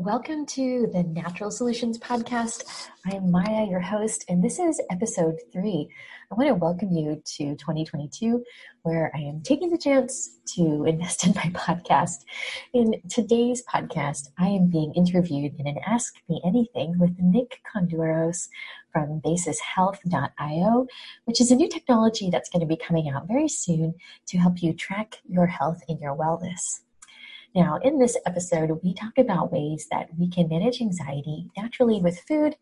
Welcome to the Natural Solutions Podcast. I am Maya, your host, and this is episode three. I want to welcome you to 2022, where I am taking the chance to invest in my podcast. In today's podcast, I am being interviewed in an Ask Me Anything with Nick Koundouros from basishealth.io, which is a new technology that's going to be coming out very soon to help you track your health and your wellness. Now, in this episode, we talk about ways that we can manage anxiety naturally with food.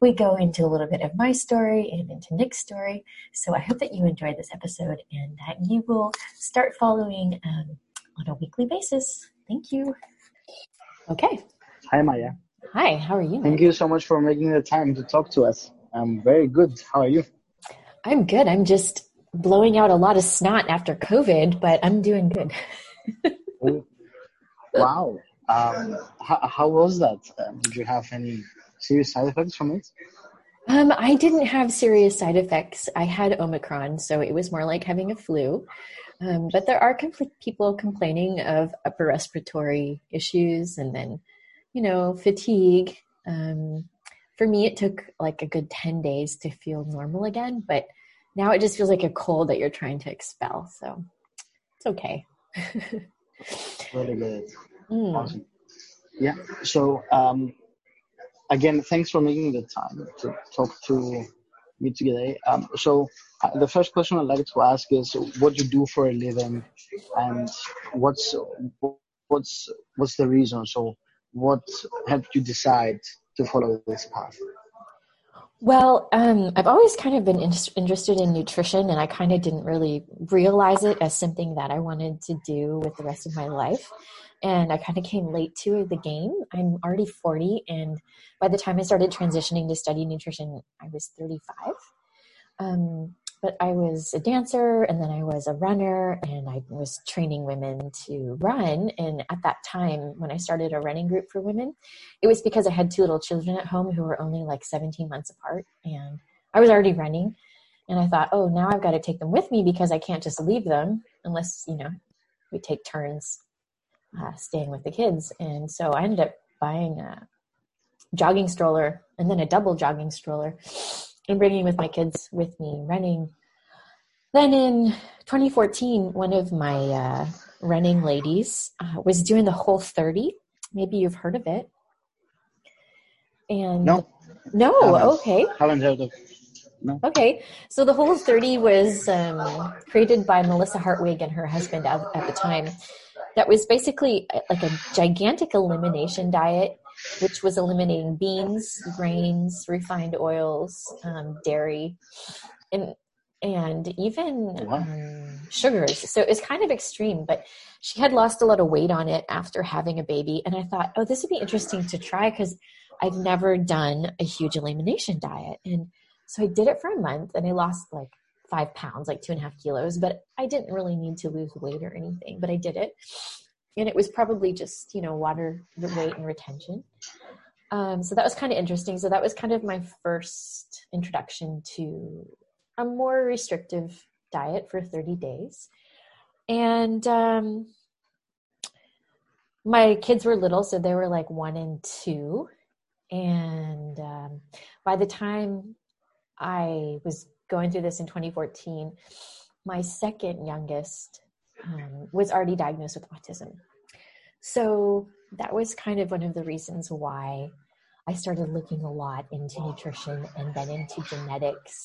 We go into a little bit of my story and into Nick's story. So I hope that you enjoyed this episode and that you will start following um, on a weekly basis. Thank you. Okay. Hi, Maya. Hi, how are you? Thank you so much for making the time to talk to us. I'm very good. How are you? I'm good. I'm just blowing out a lot of snot after COVID, but I'm doing good. Wow. Um, how, how was that? Um, did you have any serious side effects from it? Um, I didn't have serious side effects. I had Omicron, so it was more like having a flu. Um, but there are compl- people complaining of upper respiratory issues and then, you know, fatigue. Um, for me, it took like a good 10 days to feel normal again, but now it just feels like a cold that you're trying to expel. So it's okay. really good. Mm. Awesome. Yeah. So um, again, thanks for making the time to talk to me today. Um, so uh, the first question I'd like to ask is what you do for a living, and what's what's what's the reason? So what helped you decide to follow this path? Well, um, I've always kind of been in- interested in nutrition, and I kind of didn't really realize it as something that I wanted to do with the rest of my life. And I kind of came late to the game. I'm already 40, and by the time I started transitioning to study nutrition, I was 35. Um, but I was a dancer and then I was a runner and I was training women to run. And at that time, when I started a running group for women, it was because I had two little children at home who were only like 17 months apart. And I was already running. And I thought, oh, now I've got to take them with me because I can't just leave them unless, you know, we take turns uh, staying with the kids. And so I ended up buying a jogging stroller and then a double jogging stroller and bringing with my kids with me running. Then in 2014, one of my uh, running ladies uh, was doing the Whole30. Maybe you've heard of it. And no, no, haven't, okay, haven't heard of. No. Okay, so the Whole30 was um, created by Melissa Hartwig and her husband at, at the time. That was basically uh, like a gigantic elimination diet which was eliminating beans, grains, refined oils, um, dairy, and and even um, sugars. So it was kind of extreme, but she had lost a lot of weight on it after having a baby. And I thought, oh, this would be interesting to try because I've never done a huge elimination diet. And so I did it for a month and I lost like five pounds, like two and a half kilos, but I didn't really need to lose weight or anything, but I did it. And it was probably just you know water weight and retention. Um, so that was kind of interesting. So that was kind of my first introduction to a more restrictive diet for 30 days. And um, my kids were little so they were like one and two. And um, by the time i was going through this in 2014 my second youngest um, was already diagnosed with autism. So that was kind of one of the reasons why I started looking a lot into nutrition and then into genetics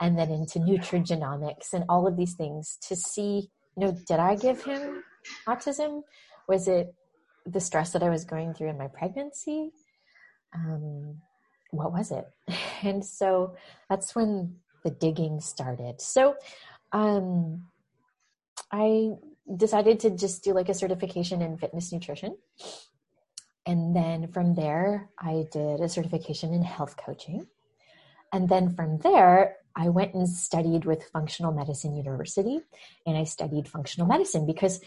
and then into nutrigenomics and all of these things to see, you know, did I give him autism? Was it the stress that I was going through in my pregnancy? Um, what was it? And so that's when the digging started. So, um, I decided to just do like a certification in fitness nutrition. And then from there, I did a certification in health coaching. And then from there, I went and studied with Functional Medicine University and I studied functional medicine because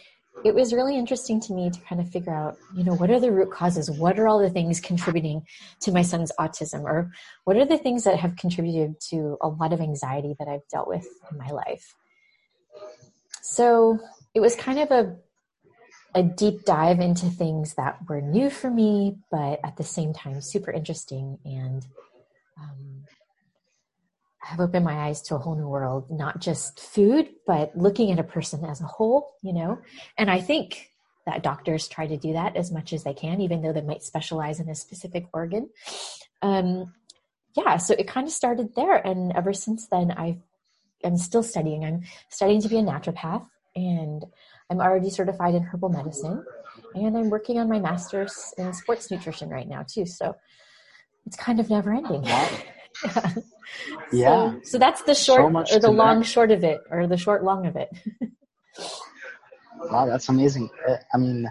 it was really interesting to me to kind of figure out, you know, what are the root causes? What are all the things contributing to my son's autism? Or what are the things that have contributed to a lot of anxiety that I've dealt with in my life? So it was kind of a a deep dive into things that were new for me, but at the same time, super interesting. And have opened my eyes to a whole new world, not just food, but looking at a person as a whole, you know? And I think that doctors try to do that as much as they can, even though they might specialize in a specific organ. Um, yeah, so it kind of started there. And ever since then, I am still studying. I'm studying to be a naturopath and I'm already certified in herbal medicine, and I'm working on my master's in sports nutrition right now too. So it's kind of never ending. Yeah. yeah. So, so, that's the short so or the long learn. short of it, or the short long of it. wow, that's amazing. Uh, I mean,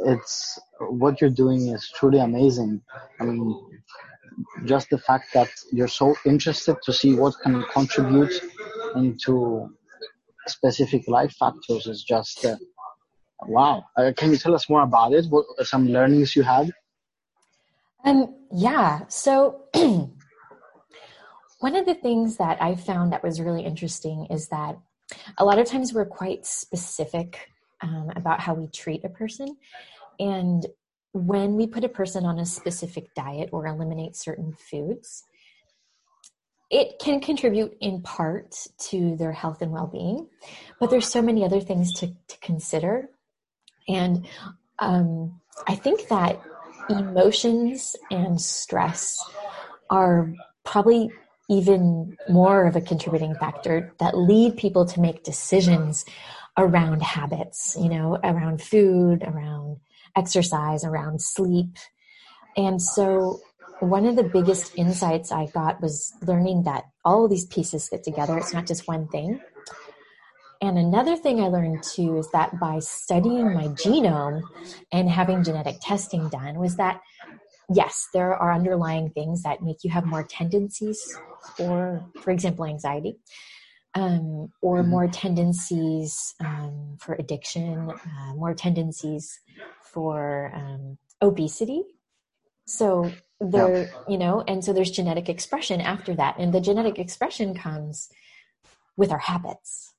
it's what you're doing is truly amazing. I mean, just the fact that you're so interested to see what can contribute into specific life factors is just uh, wow. Uh, can you tell us more about it? What some learnings you had? Um, yeah. So one of the things that I found that was really interesting is that a lot of times we're quite specific um, about how we treat a person, and when we put a person on a specific diet or eliminate certain foods, it can contribute in part to their health and well-being. But there's so many other things to, to consider. And um, i think that emotions and stress are probably even more of a contributing factor that lead people to make decisions around habits you know around food around exercise around sleep and so one of the biggest insights I got was learning that all these pieces fit together. It's not just one thing. And another thing I learned too is that by studying my genome and having genetic testing done, was that yes, there are underlying things that make you have more tendencies for, for example, anxiety, um, or mm-hmm. more tendencies um, for addiction, uh, more tendencies for um, obesity. So there you know and so there's genetic expression after that and the genetic expression comes with our habits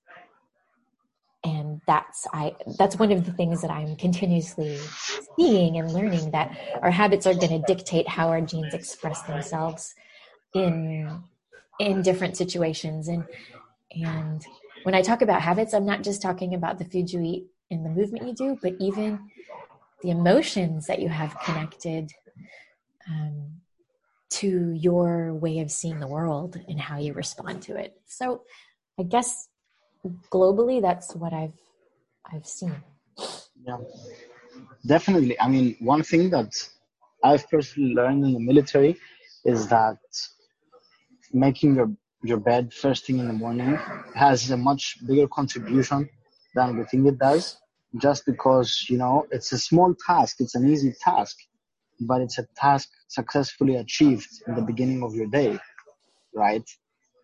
and that's i that's one of the things that i'm continuously seeing and learning that our habits are going to dictate how our genes express themselves in in different situations and and when i talk about habits i'm not just talking about the food you eat and the movement you do but even the emotions that you have connected um, to your way of seeing the world and how you respond to it. So, I guess globally, that's what I've I've seen. Yeah, definitely. I mean, one thing that I've personally learned in the military is that making your your bed first thing in the morning has a much bigger contribution than we think it does just because you know it's a small task it's an easy task but it's a task successfully achieved in the beginning of your day, right?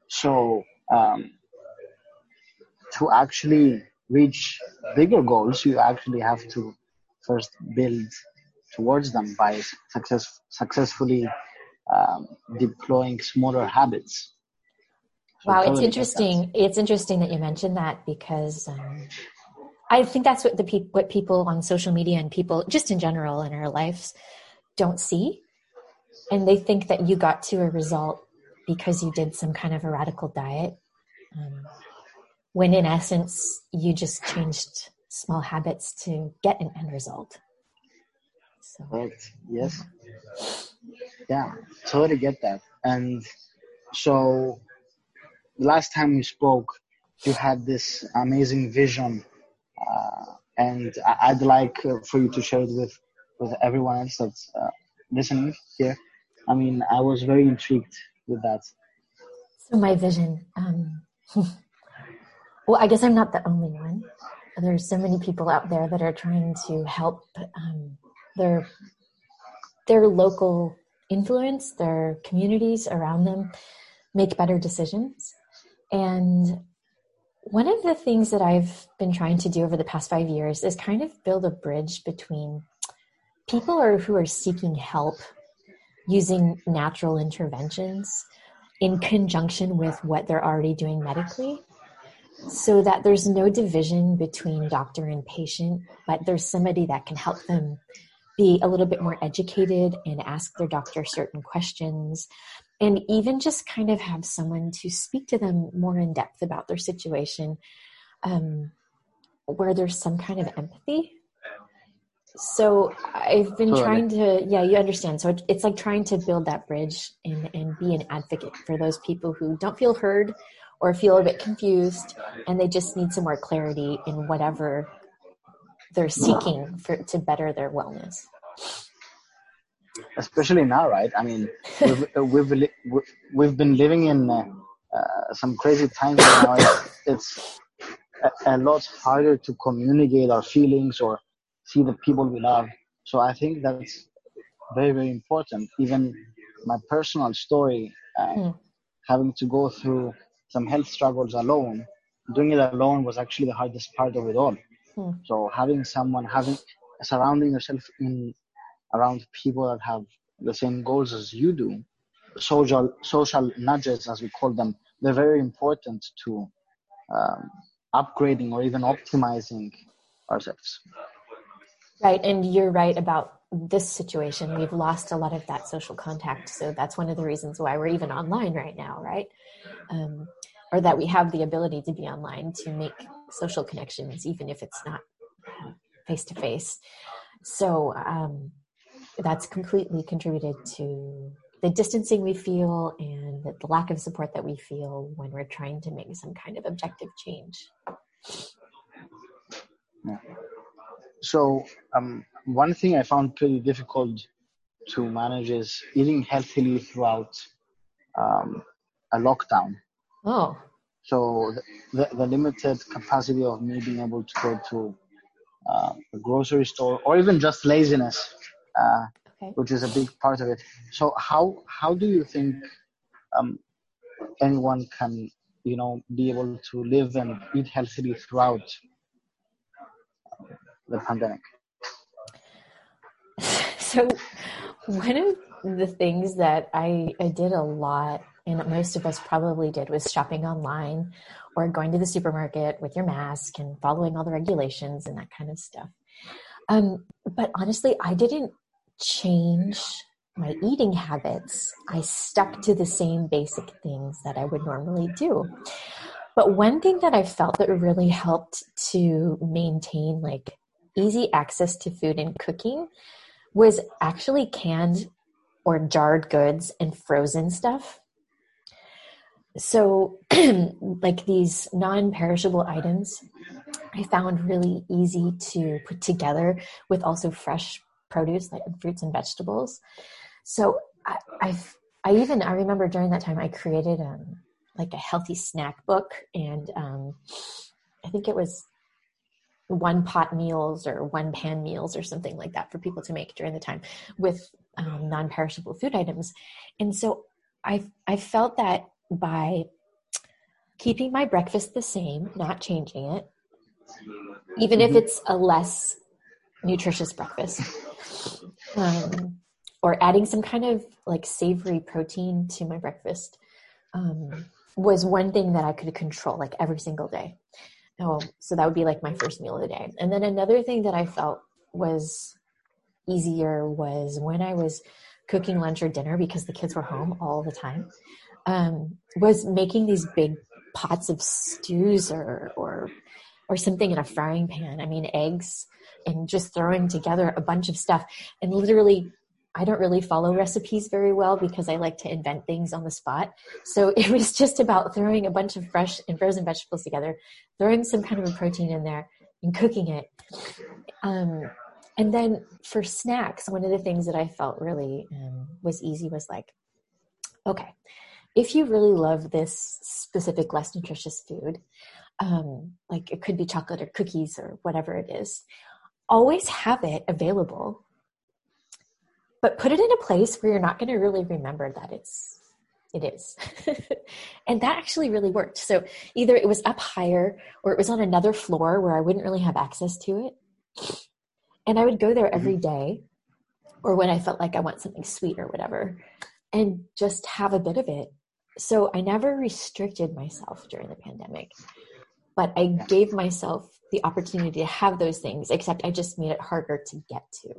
So, um, to actually reach bigger goals, you actually have to first build towards them by success, successfully um, deploying smaller habits. So wow, it's interesting. It's interesting that you mentioned that because um, I think that's what the pe- what people on social media and people just in general in our lives don't see and they think that you got to a result because you did some kind of a radical diet um, when in essence you just changed small habits to get an end result so, right yes yeah totally get that and so last time we spoke you had this amazing vision uh, and i'd like for you to share it with with everyone else that's uh, listening here. I mean, I was very intrigued with that. So my vision. Um, well, I guess I'm not the only one. There's so many people out there that are trying to help um, their their local influence, their communities around them, make better decisions. And one of the things that I've been trying to do over the past five years is kind of build a bridge between people are who are seeking help using natural interventions in conjunction with what they're already doing medically so that there's no division between doctor and patient, but there's somebody that can help them be a little bit more educated and ask their doctor certain questions. And even just kind of have someone to speak to them more in depth about their situation um, where there's some kind of empathy. So i've been totally. trying to yeah you understand. So it's like trying to build that bridge and and be an advocate for those people who don't feel heard or feel a bit confused and they just need some more clarity in whatever they're seeking for to better their wellness especially now right i mean we've we've, we've been living in uh, uh, some crazy times now it's, it's a, a lot harder to communicate our feelings or see the people we love. So I think that's very, very important. Even my personal story, uh, mm. having to go through some health struggles alone, doing it alone was actually the hardest part of it all. Mm. So having someone, having surrounding yourself in around people that have the same goals as you do, social social nudges as we call them, they're very important to um, upgrading or even optimizing ourselves. Right. And you're right about this situation. We've lost a lot of that social contact. So that's one of the reasons why we're even online right now, right? Um, or that we have the ability to be online to make social connections, even if it's not face to face. So um, that's completely contributed to the distancing we feel and the lack of support that we feel when we're trying to make some kind of objective change. Yeah. So, um, one thing I found pretty difficult to manage is eating healthily throughout um, a lockdown. Oh. So, the, the, limited capacity of me being able to go to uh, a grocery store or even just laziness uh, okay. which is a big part of it. So how how do you think um, anyone can you know be able to live and eat healthily throughout the pandemic? So one of the things that I, I did a lot and most of us probably did was shopping online or going to the supermarket with your mask and following all the regulations and that kind of stuff. Um, but honestly, I didn't change my eating habits, I stuck to the same basic things that I would normally do. But one thing that I felt that really helped to maintain like easy access to food and cooking was actually canned or jarred goods and frozen stuff. So, like these non perishable items, I found really easy to put together with also fresh produce like fruits and vegetables. So I, I've I even I remember during that time I created um like a healthy snack book and um I think it was one pot meals or one pan meals or something like that for people to make during the time with um, non-perishable food items. And so I I felt that by keeping my breakfast the same not changing it even mm-hmm. if it's a less nutritious breakfast um, or adding some kind of like savory protein to my breakfast um, was one thing that I could control like every single day. Oh, so that would be like my first meal of the day. And then another thing that I felt was easier was when I was cooking lunch or dinner because the kids were home all the time. Um, was making these big pots of stews or or or something in a frying pan. I mean, eggs and just throwing together a bunch of stuff and literally I don't really follow recipes very well because I like to invent things on the spot. So it was just about throwing a bunch of fresh and frozen vegetables together, throwing some kind of a protein in there, and cooking it. Um, and then for snacks, one of the things that I felt really um, was easy was like, okay, if you really love this specific less nutritious food, um, like it could be chocolate or cookies or whatever it is, always have it available, but put it in a place where you're not going to really remember that it's it is. and that actually really worked. So either it was up higher or it was on another floor where I wouldn't really have access to it. And I would go there every mm-hmm. or when I felt like I want something sweet or whatever and just have a bit of it. So I never restricted myself during the pandemic but I gave myself the opportunity to have those things, except I just made it harder to get to.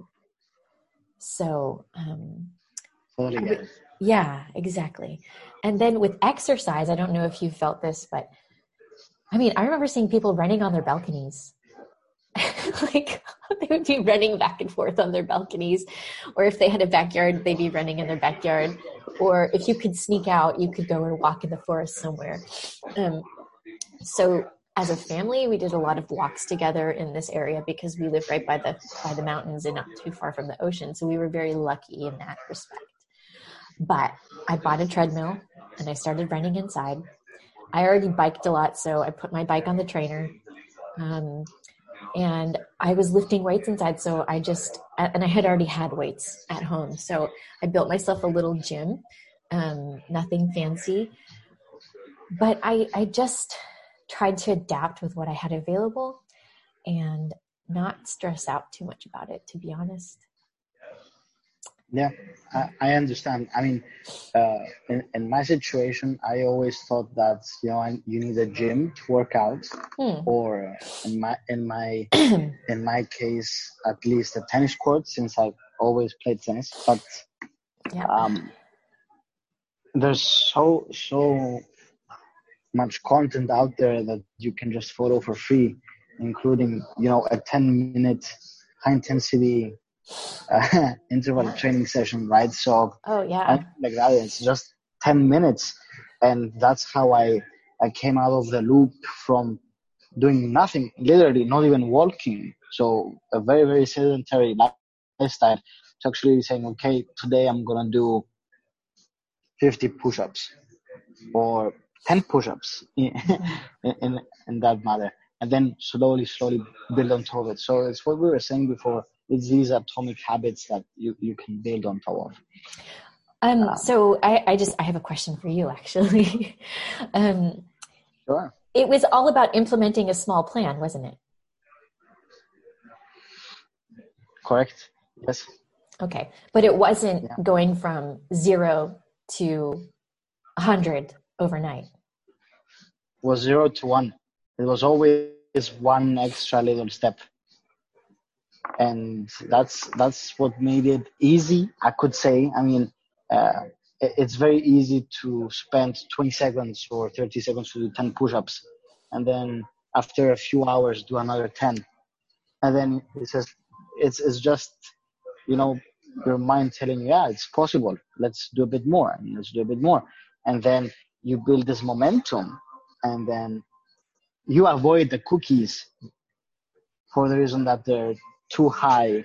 So, um, yeah, exactly. And then with exercise, I don't know if you felt this, but I mean, I remember seeing people running on their balconies. like they would be running back and forth on their balconies, or if they had a backyard, they'd be running in their backyard. Or if you could sneak out, you could go and walk in the forest somewhere. Um, so as a family, we did a lot of walks together in this area because we live right by the by the mountains and not too far from the ocean. So we were very lucky in that respect. But I bought a treadmill and I started running inside. I already biked a lot, so I put my bike on the trainer. Um, and I was lifting weights inside, so I just and I had already had weights at home, so I built myself a little gym, um, nothing fancy, but I I just tried to adapt with what I had available, and not stress out too much about it. To be honest. Yeah, I, I understand. I mean, uh, in, in my situation, I always thought that you know I, you need a gym to work out, hmm. or in my in my in my case, at least a tennis court, since I've always played tennis. But yeah. um, there's so so much content out there that you can just follow for free, including you know a 10 minute high intensity uh, interval training session, right? So oh yeah, like that. It's just ten minutes, and that's how I I came out of the loop from doing nothing, literally not even walking. So a very very sedentary lifestyle to actually saying, okay, today I'm gonna do 50 push-ups or 10 push-ups in, in, in that matter and then slowly slowly build on top of it so it's what we were saying before it's these atomic habits that you, you can build on top of. Um, um, so I, I just I have a question for you actually. um, sure. It was all about implementing a small plan, wasn't it? Correct. Yes. Okay, but it wasn't yeah. going from zero to a hundred overnight. It was zero to one. It was always one extra little step and that's that's what made it easy i could say. I mean uh, it's very easy to spend 20 seconds or 30 seconds to do 10 push-ups. And then after a few hours do another 10 and then it's it's just you know your mind telling you yeah it's possible. Let's do a bit more. And let's do a bit more. And then you build this momentum. And then you avoid the cookies for the reason that they're too high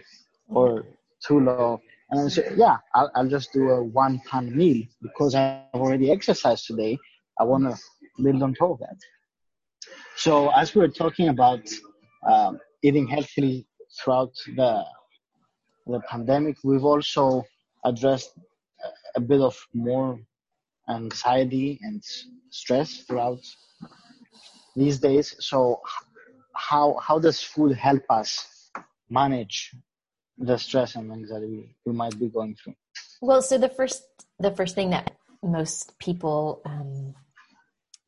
or too low. And say, yeah, I'll, I'll just do a one pan meal because I've already exercised today. I want to build on top of that. So as we were talking about um, eating healthily throughout the the pandemic, we've also addressed a bit of more anxiety and stress throughout these days. So how how does food help us manage the stress and anxiety we, might be going through? Well, so the first the first thing that most people um,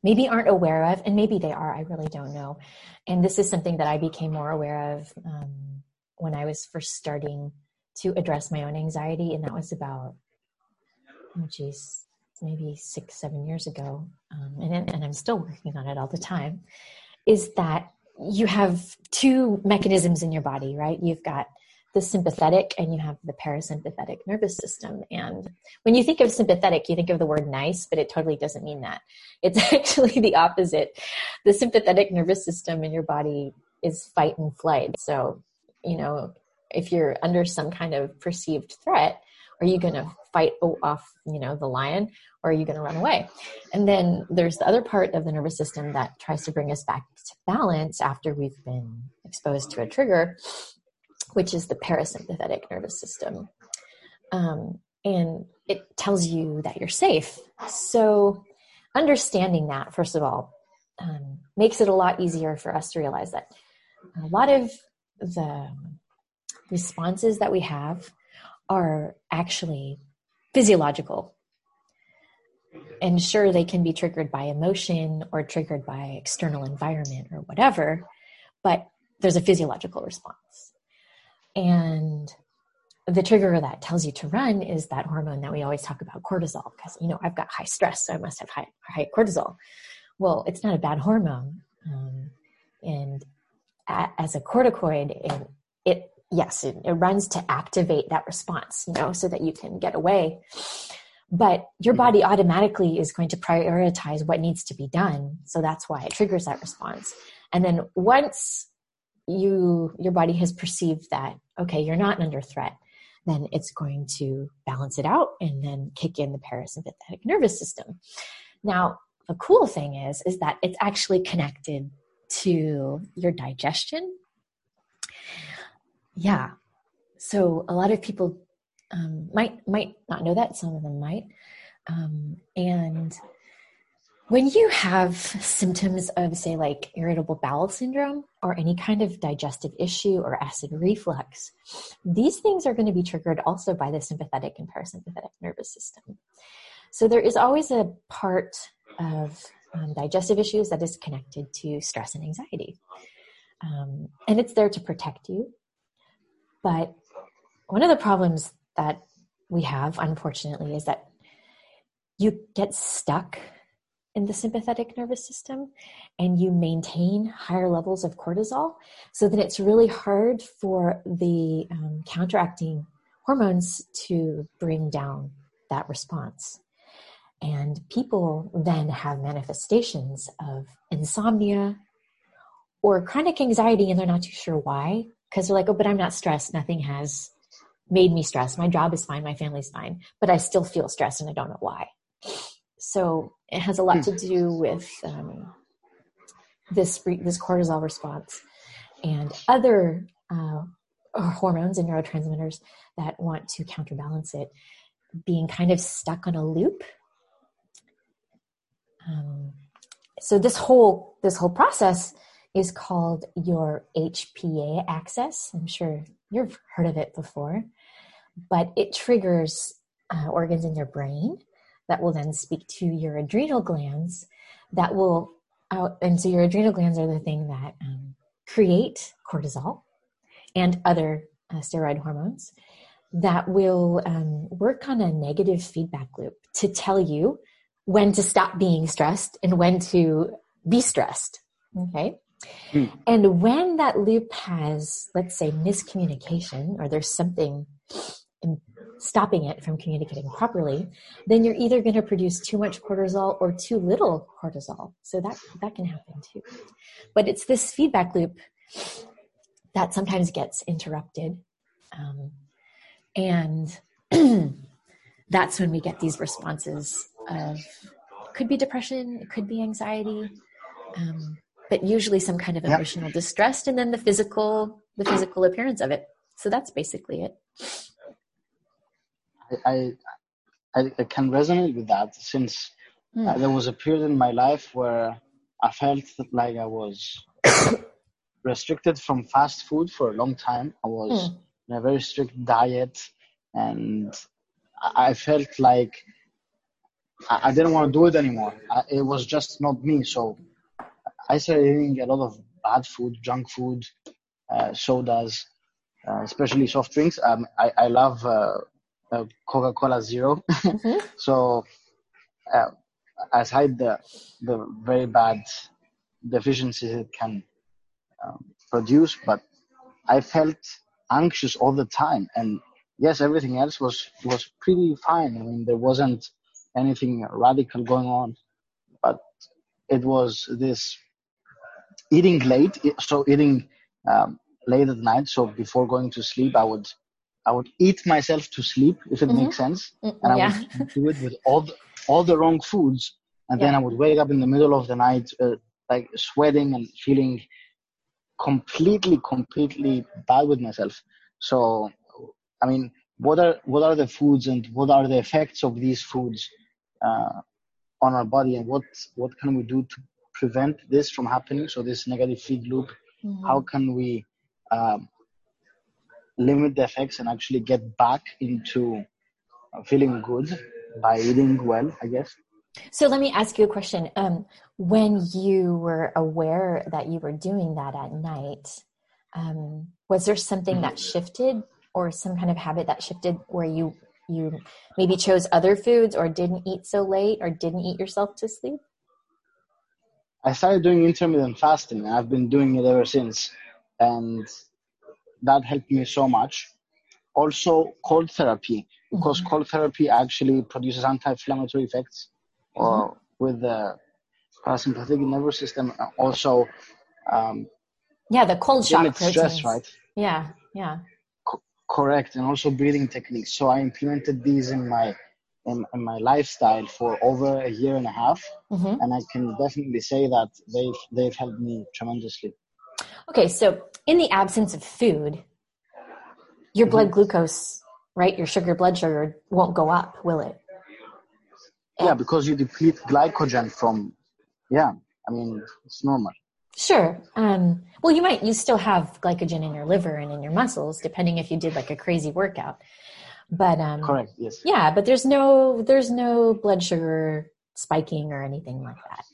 maybe aren't aware of, and maybe they are, I really don't know. And this is something that I became more aware of um, when I was first starting to address my own anxiety, and that was about oh geez, maybe six seven years ago, um, and and I'm still working on it all the time. Is that you have two mechanisms in your body, right? You've got the sympathetic and you have the parasympathetic nervous system. And when you think of sympathetic, you think of the word nice, but it totally doesn't mean that. It's actually the opposite. The sympathetic nervous system in your body is fight and flight. So, you know, if you're under some kind of perceived threat, are you going to fight off, you know, the lion or are you going to run away? And then there's the other part of the nervous system that tries to bring us back to balance after we've been exposed to a trigger, which is the parasympathetic nervous system. Um, and it tells you that you're safe. So understanding that, first of all, um, makes it a lot easier for us to realize that a lot of the responses that we have are actually physiological. and sure they can be triggered by emotion or triggered by external environment or whatever but there's a physiological response and the trigger that tells you to run is that hormone that we always talk about cortisol because you know i've got high stress so i must have high, high cortisol well it's not a bad hormone um, and as a corticoid it, it yes it, it runs to activate that response you know so that you can get away. But your mm-hmm. body automatically is going to prioritize what needs to be done. So that's why it triggers that response. And then once you your body has perceived that okay you're not under threat then it's going to balance it out and then kick in the parasympathetic nervous system. Now the cool thing is is that it's actually connected to your digestion yeah. So a lot of people um, might might not know that. Some of them might. Um, and when you have symptoms of say like irritable bowel syndrome or any kind of digestive issue or acid reflux these things are going to be triggered also by the sympathetic and parasympathetic nervous system. So there is always a part of um, digestive issues that is connected to stress and anxiety. Um, and it's there to protect you but one of the problems that we have, unfortunately, is that you get stuck in the sympathetic nervous system and you maintain higher levels of cortisol. So then it's really hard for the um, counteracting hormones to bring down that response. And people then have manifestations of insomnia or chronic anxiety and they're not too sure why because they're like, oh, but I'm not stressed. Nothing has made me stressed. My job is fine, my family's fine, but I still feel stressed and I don't know why. So it has a lot to do with um, this this cortisol response and other uh, hormones and neurotransmitters that want to counterbalance it, being kind of stuck on a loop. Um, so this whole this whole process is called your HPA axis. I'm sure you've heard of it before but it triggers uh, organs in your brain that will then speak to your adrenal glands that will out and so your adrenal glands are the thing that um, create cortisol and other uh, steroid hormones that will um, work on a negative feedback loop to tell you when to stop being stressed and when to be stressed okay mm. and when that loop has let's say miscommunication or there's something stopping it from communicating properly, then you're either going to produce too much cortisol or too little cortisol. So that that can happen too. But it's this feedback loop that sometimes gets interrupted, um, and that's when we get these responses of could be depression, it could be anxiety. Um, but usually some kind of emotional yep. distress and then the physical the physical appearance of it so that's basically it I, I, I can resonate with that since mm. uh, there was a period in my life where I felt like I was restricted from fast food for a long time. I was mm. in a very strict diet and I felt like I didn't want to do it anymore. it was just not me. So I started eating a lot of bad food, junk food, uh, sodas, uh, especially soft drinks. Um, I, I love uh, uh, Coca-Cola 0 mm-hmm. so uh, aside the the very bad deficiencies it can um, produce, but I felt anxious all the time. And yes, everything else was was pretty fine. I mean, there wasn't anything radical going on, but it was this eating late. So eating um, late at night. So before going to sleep, I would I would eat myself to sleep if it mm-hmm. makes sense, mm, and I yeah. would do it with all the, all the wrong foods, and yeah. then I would wake up in the middle of the night uh, like sweating and feeling completely, completely bad with myself. So, I mean, what are what are the foods and what are the effects of these foods uh, on our body, and what what can we do to prevent this from happening? So this negative feed loop, mm-hmm. how can we um, limit the effects and actually get back into feeling good by eating well, I guess. So let me ask you a question. Um, when you were aware that you were doing that at night, um, was there something that shifted or some kind of habit that shifted where you you maybe chose other foods or didn't eat so late or didn't eat yourself to sleep? I started doing intermittent fasting. And I've been doing it ever since, and that helped me so much. Also, cold therapy because mm-hmm. cold therapy actually produces anti-inflammatory effects mm-hmm. with the parasympathetic nervous system. Also, um, yeah, the cold shock stress, right? Yeah, yeah. Co- correct, and also breathing techniques. So I implemented these in my in, in my lifestyle for over a year and a half, mm-hmm. and I can definitely say that they've they've helped me tremendously. Okay, so in the absence of food, your mm-hmm. blood glucose, right, your sugar blood sugar won't go up, will it? Yeah, because you deplete glycogen from. Yeah, I mean it's normal. Sure. Um, well, you might, you still have glycogen in your liver and in your muscles, depending if you did like a crazy workout. But, um, correct, yes. Yeah, but there's no, there's no blood sugar spiking or anything like that.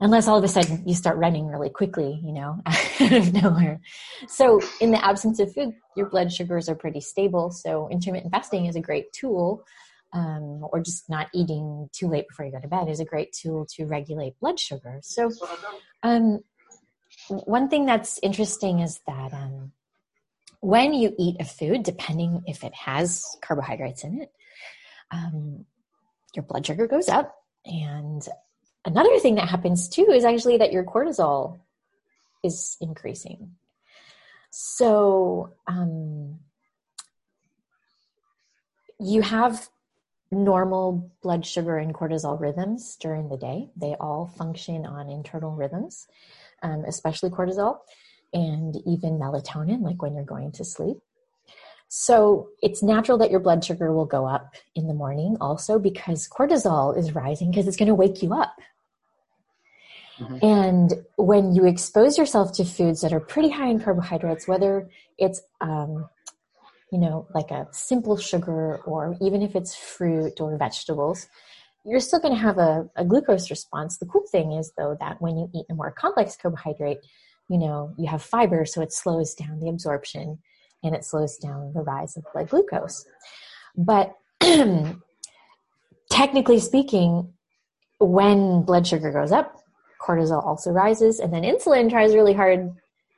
Unless all of a sudden you start running really quickly, you know, out of nowhere. So, in the absence of food, your blood sugars are pretty stable. So, intermittent fasting is a great tool um, or just not eating too late before you go to bed is a great tool to regulate blood sugar. So, um, one thing that's interesting is that um, when you eat a food, depending if it has carbohydrates in it, um, your blood sugar goes up. And another thing that happens too is actually that your cortisol is increasing. So, um, you have normal blood sugar and cortisol rhythms during the day. They all function on internal rhythms, um, especially cortisol and even melatonin, like when you're going to sleep. So it's natural that your blood sugar will go up in the morning also because cortisol is rising because it's going to wake you up. Mm-hmm. And when you expose yourself to foods that are pretty high in carbohydrates, whether it's um, you know, like a simple sugar or even if it's fruit or vegetables, you're still going to have a, a, glucose response. The cool thing is, though, that when you eat a more complex carbohydrate, you know, you have fiber, so it slows down the absorption and it slows down the rise of blood glucose. But technically speaking, when blood sugar goes up, cortisol also rises, and then insulin tries really hard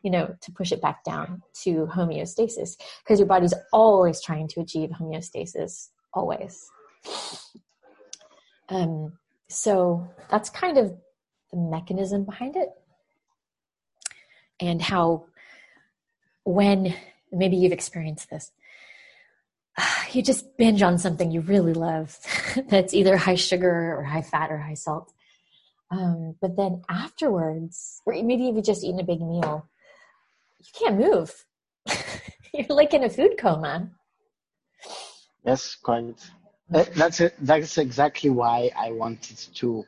you know, to push it back down to homeostasis because your body's always trying to achieve homeostasis, always. Um, so that's kind of the mechanism behind it and how when maybe you've experienced this you just binge on something you really love that's either high sugar or high fat or high salt um, but then afterwards or maybe you've just eaten a big meal you can't move. You're like in a food coma. Yes, quite. That's it. That's exactly why I wanted to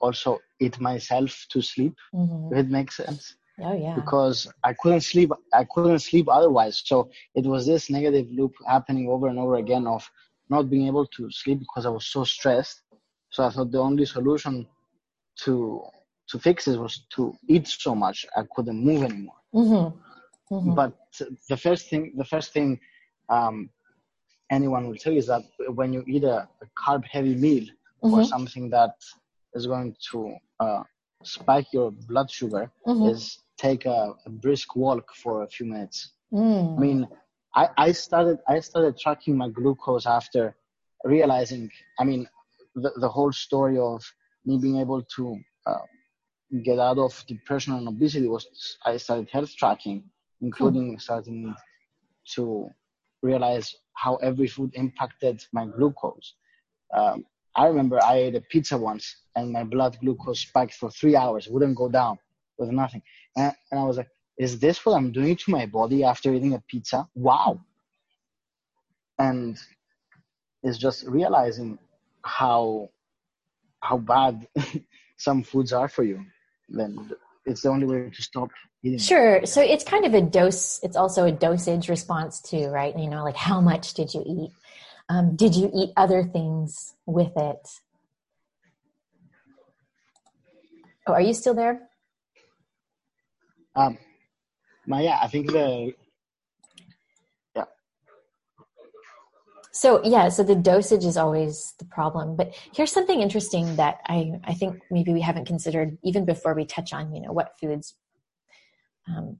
also eat myself to sleep. Mm-hmm. If it makes sense. Oh yeah. Because I couldn't sleep. I couldn't sleep otherwise. So it was this negative loop happening over and over again of not being able to sleep because I was so stressed. So I thought the only solution to to fix it was to eat so much I couldn't move anymore. Mm-hmm. Mm-hmm. But the first thing, the first thing um, anyone will tell you is that when you eat a, a carb heavy meal mm-hmm. or something that is going to uh, spike your blood sugar, mm-hmm. is take a, a, brisk walk for a few minutes. Mm. I mean, I, I started I started tracking my glucose after realizing. I mean, the the whole story of me being able to uh, get out of depression and obesity was I started health tracking, including starting to realize how every food impacted my glucose. Um, I remember I ate a pizza once and my blood glucose spiked for three hours, wouldn't go down with nothing. And, and I was like, is this what I'm doing to my body after eating a pizza? Wow. And it's just realizing how how bad some foods are for you then it's the only way to stop eating. Sure. So it's kind of a dose. It's also a dosage response too, right? You know, like how much did you eat? Um, did you eat other things with it? Oh, are you still there? Um, yeah, I think the yeah. So yeah, so the dosage is always the problem. But here's something interesting that I I think maybe we haven't considered even before we touch on you know what foods um,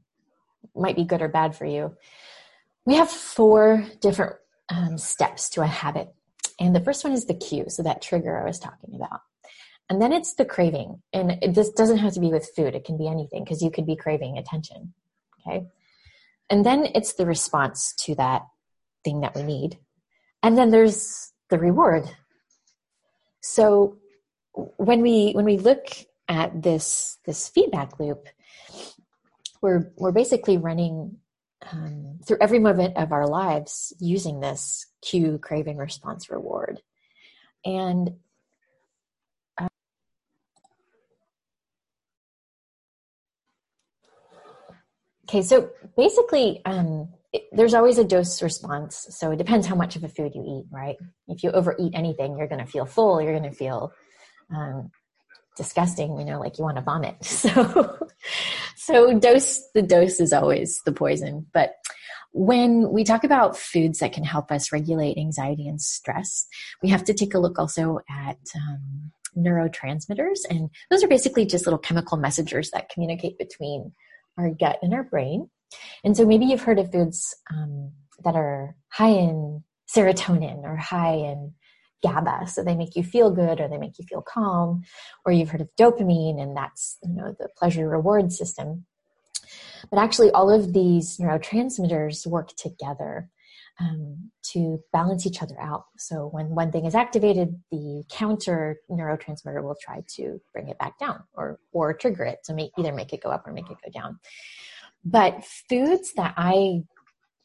might be good or bad for you. We have four different um, steps to a habit, and the first one is the cue, so that trigger I was talking about. And then it's the craving. And just doesn't have to be with food, it can be anything because you could be craving attention. Okay. And then it's the response to that thing that we need. And then there's the reward. So when we when we look at this this feedback loop, we're we're basically running um, through every moment of our lives using this cue craving response reward and Okay, so basically, um, it, there's always a dose response. So it depends how much of a food you eat, right? If you overeat anything, you're going to feel full. You're going to feel um, disgusting. You know, like you want to vomit. So, so dose. The dose is always the poison. But when we talk about foods that can help us regulate anxiety and stress, we have to take a look also at um, neurotransmitters, and those are basically just little chemical messengers that communicate between our gut and our brain. And so maybe you've heard of foods um, that are high in serotonin or high in GABA, so they make you feel good or they make you feel calm, or you've heard of dopamine, and that's you know the pleasure reward system. But actually, all of these neurotransmitters work together um, to balance each other out. So when one thing is activated, the counter neurotransmitter will try to bring it back down or or trigger it to make either make it go up or make it go down. But foods that I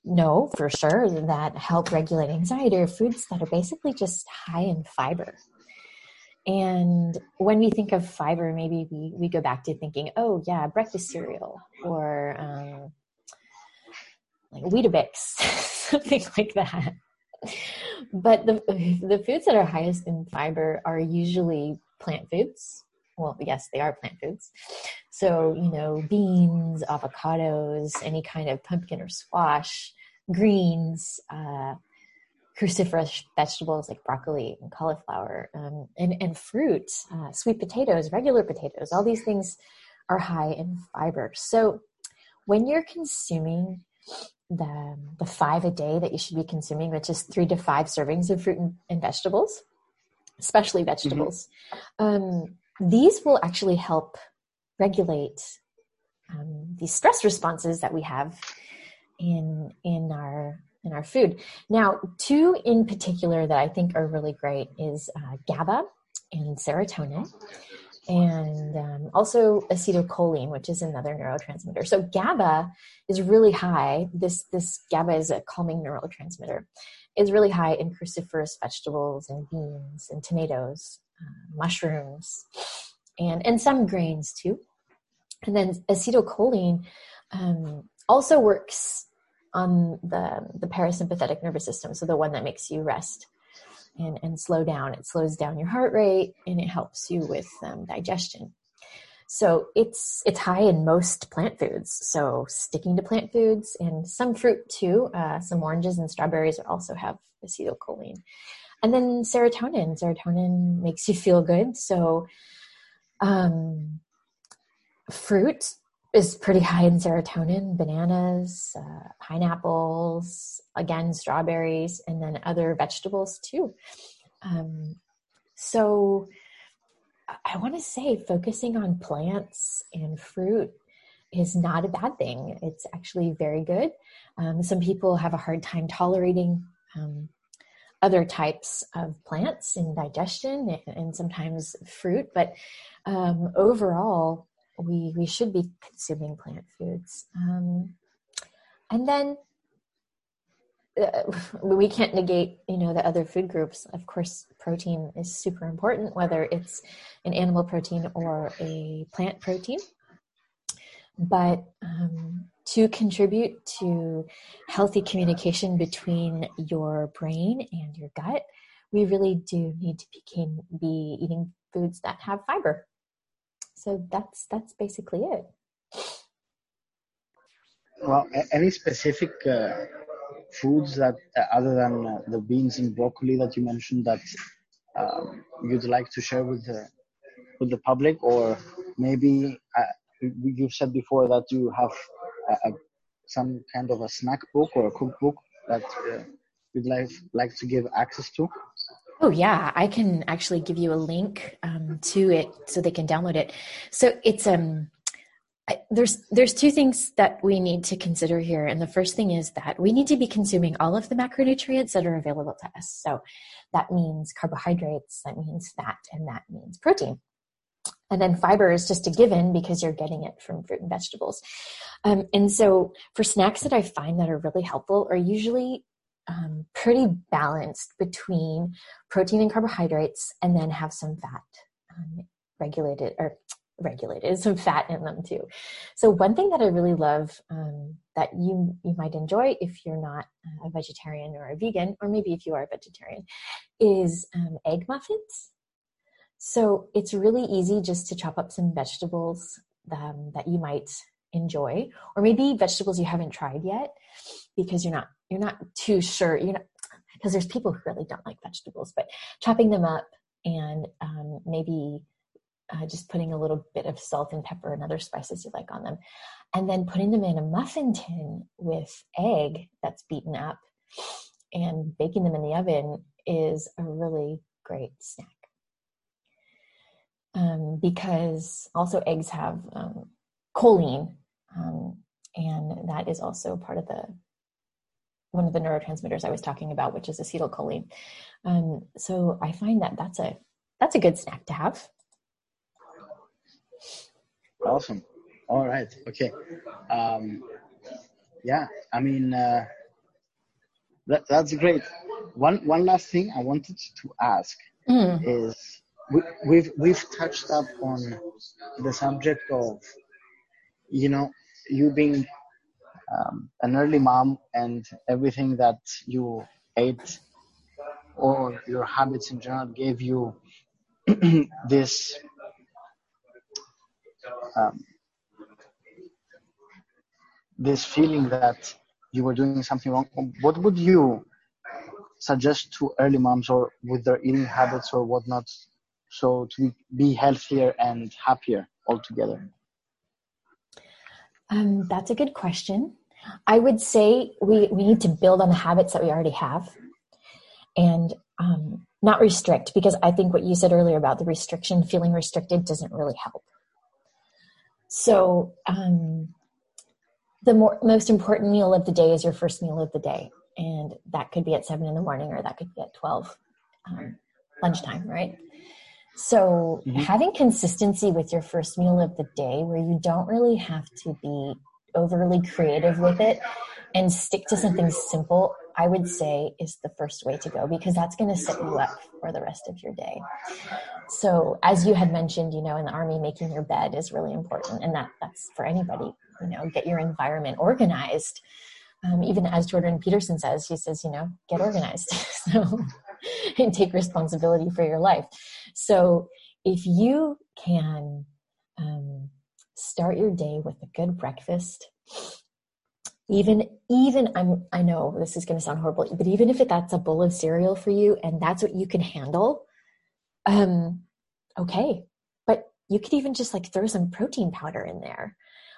know for sure that help regulate anxiety are foods that are basically just high in fiber. And when we think of fiber, maybe we, we go back to thinking, oh, yeah, breakfast cereal or um, like Weetabix, something like that. But the, the foods that are highest in fiber are usually plant foods. Well, yes, they are plant foods. So, you know, beans, avocados, any kind of pumpkin or squash, greens, uh, cruciferous vegetables like broccoli and cauliflower, um, and, and fruit, uh, sweet potatoes, regular potatoes, all these things are high in fiber. So when you're consuming the, the five a day that you should be consuming, which is three to five servings of fruit and, and vegetables, especially vegetables, mm-hmm. um, these will actually help regulate um, these stress responses that we have in in our in our food. Now, two in particular that I think are really great is uh, GABA and serotonin, and um, also acetylcholine, which is another neurotransmitter. So GABA is really high. This this GABA is a calming neurotransmitter. Is really high in cruciferous vegetables and beans and tomatoes, uh, mushrooms, and and some grains too. And then acetylcholine um, also works on the, the parasympathetic nervous system, so the one that makes you rest and, and slow down. It slows down your heart rate and it helps you with um, digestion. So it's it's high in most plant foods. So sticking to plant foods and some fruit too. Uh, some oranges and strawberries also have acetylcholine, and then serotonin. Serotonin makes you feel good. So um, fruit is pretty high in serotonin bananas uh, pineapples again strawberries and then other vegetables too. Um, so i want to say focusing on plants and fruit is not a bad thing. It's actually very good. Um, some people have a hard time tolerating um, other types of plants in digestion and sometimes fruit but um, overall we we should be consuming plant foods. Um, and then uh, we can't negate you know the other food groups. Of course protein is super important whether it's an animal protein or a plant protein. But um, to contribute to healthy communication between your brain and your gut we really do need to became, be eating foods that have fiber so that's that's basically it. Well any specific uh, foods that uh, other than uh, the beans and broccoli that you mentioned that um, you'd like to share with the with the public? Or maybe uh, you've said before that you have a, a, some kind of a snack book or a cookbook that uh, you'd like like to give access to Oh yeah, I can actually give you a link um, to it so they can download it. So it's um there's there's two things that we need to consider here and the first thing is that we need to be consuming all of the macronutrients that are available to us. So that means carbohydrates that means fat and that means protein. And then fiber is just a given because you're getting it from fruit and vegetables. Um, and so for snacks that i find that are really helpful are usually um, pretty balanced between protein and carbohydrates and then have some fat um, regulated or regulated some fat in them too. So one thing that i really love um, that you you might enjoy if you're not a vegetarian or a vegan or maybe if you are a vegetarian is um, egg muffins. So it's really easy just to chop up some vegetables um, that you might enjoy or maybe vegetables you haven't tried yet because you're not you're not too sure you're not because there's people who really don't like vegetables but chopping them up and um, maybe uh, just putting a little bit of salt and pepper and other spices you like on them, and then putting them in a muffin tin with egg that's beaten up and baking them in the oven is a really great snack. Um, because also eggs have um, choline, um, and that is also part of the one of the neurotransmitters I was talking about, which is acetylcholine. Um, so I find that that's a that's a good snack to have. Awesome. All right. Okay. Um, yeah. I mean, uh, that, that's great. One one last thing I wanted to ask mm. is we, we've we've touched up on the subject of you know you being um, an early mom and everything that you ate or your habits in general gave you this um, this feeling that you were doing something wrong, what would you suggest to early moms or with their eating habits or whatnot so to be healthier and happier altogether? Um, that's a good question. I would say we, we need to build on the habits that we already have and um, not restrict because I think what you said earlier about the restriction, feeling restricted, doesn't really help. So, um, the more, most important meal of the day is your first meal of the day. And that could be at seven in the morning or that could be at 12 um, lunchtime, right? So, mm-hmm. having consistency with your first meal of the day where you don't really have to be overly creative with it and stick to something simple, I would say is the first way to go because that's going to set you up for the rest of your day. So, as you had mentioned, you know, in the army, making your bed is really important, and that that's for anybody. You know, get your environment organized. Um, even as Jordan Peterson says, he says, you know, get organized. so, and take responsibility for your life. So, if you can um, start your day with a good breakfast even even i'm i know this is going to sound horrible but even if it, that's a bowl of cereal for you and that's what you can handle um okay but you could even just like throw some protein powder in there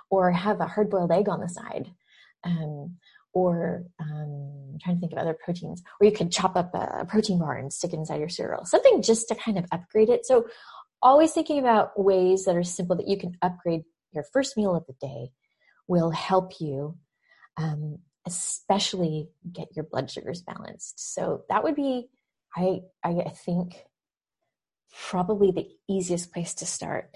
or have a hard boiled egg on the side um or um, I'm trying to think of other proteins, or you could chop up a protein bar and stick it inside your cereal. Something just to kind of upgrade it. So, always thinking about ways that are simple that you can upgrade your first meal of the day will help you um, especially get your blood sugars balanced. So that would be, I, I think, probably the easiest place to start.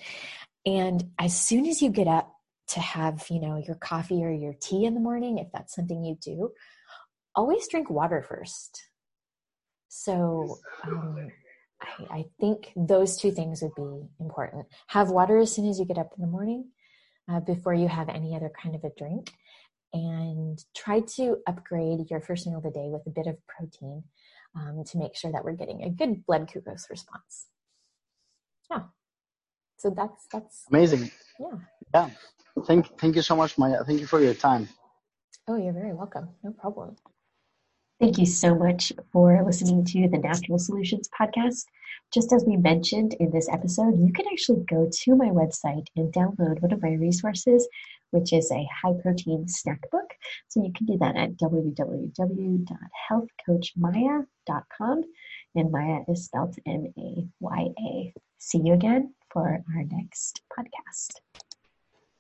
And as soon as you get up to have, you know, your coffee or your tea in the morning, if that's something you do, always drink water first. So um, I, I, think those two things would be important. Have water as soon as you get up in the morning uh, before you have any other kind of a drink and try to upgrade your first meal of the day with a bit of protein um, to make sure that we're getting a good blood glucose response. Yeah. so that's that's amazing. Yeah. Yeah. Thank thank you so much, Maya. Thank you for your time. Oh, you're very welcome. No problem. Thank you so much for listening to the Natural Solutions podcast. Just as we mentioned in this episode, you can actually go to my website and download one of my resources, which is a high protein snack book. So you can do that at www.healthcoachmaya.com. And Maya is spelled M A Y A. See you again for our next podcast.